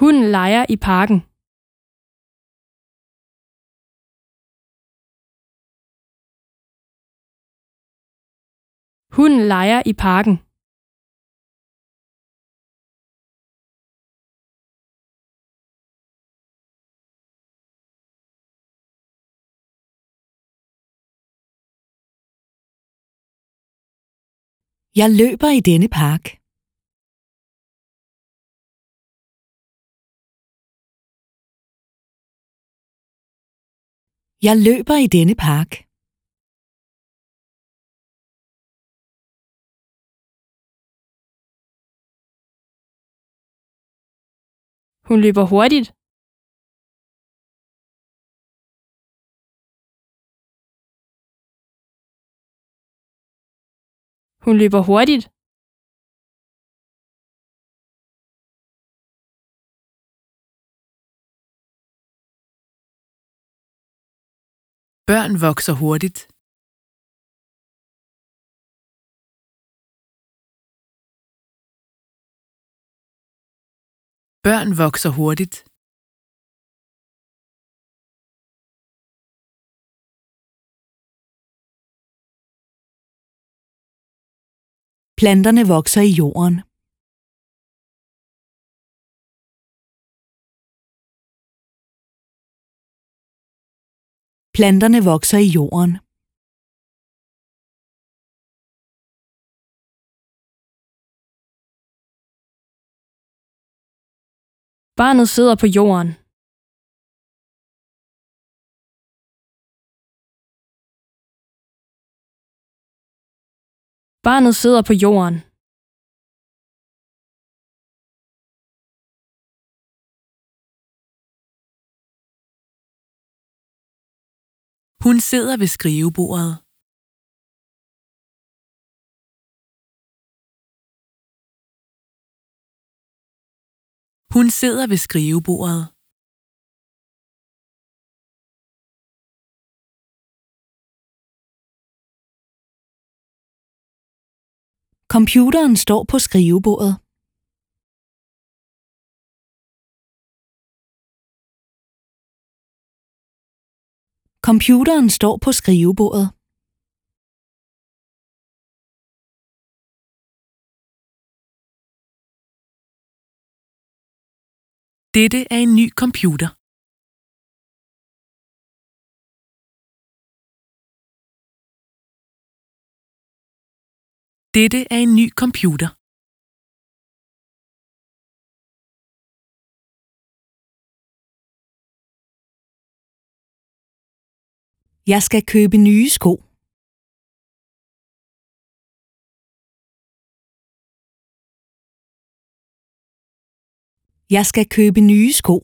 Hunden leger i parken. Hunden leger i parken. Jeg løber i denne park. Jeg løber i denne park. Hun løber hurtigt. Hun løber hurtigt. Børn vokser hurtigt. Børn vokser hurtigt. Planterne vokser i jorden. Planterne vokser i jorden. Barnet sidder på jorden. Barnet sidder på jorden. Hun sidder ved skrivebordet. Hun sidder ved skrivebordet. Computeren står på skrivebordet. Computeren står på skrivebordet. Dette er en ny computer. Dette er en ny computer. Jeg skal købe nye sko. Jeg skal købe nye sko.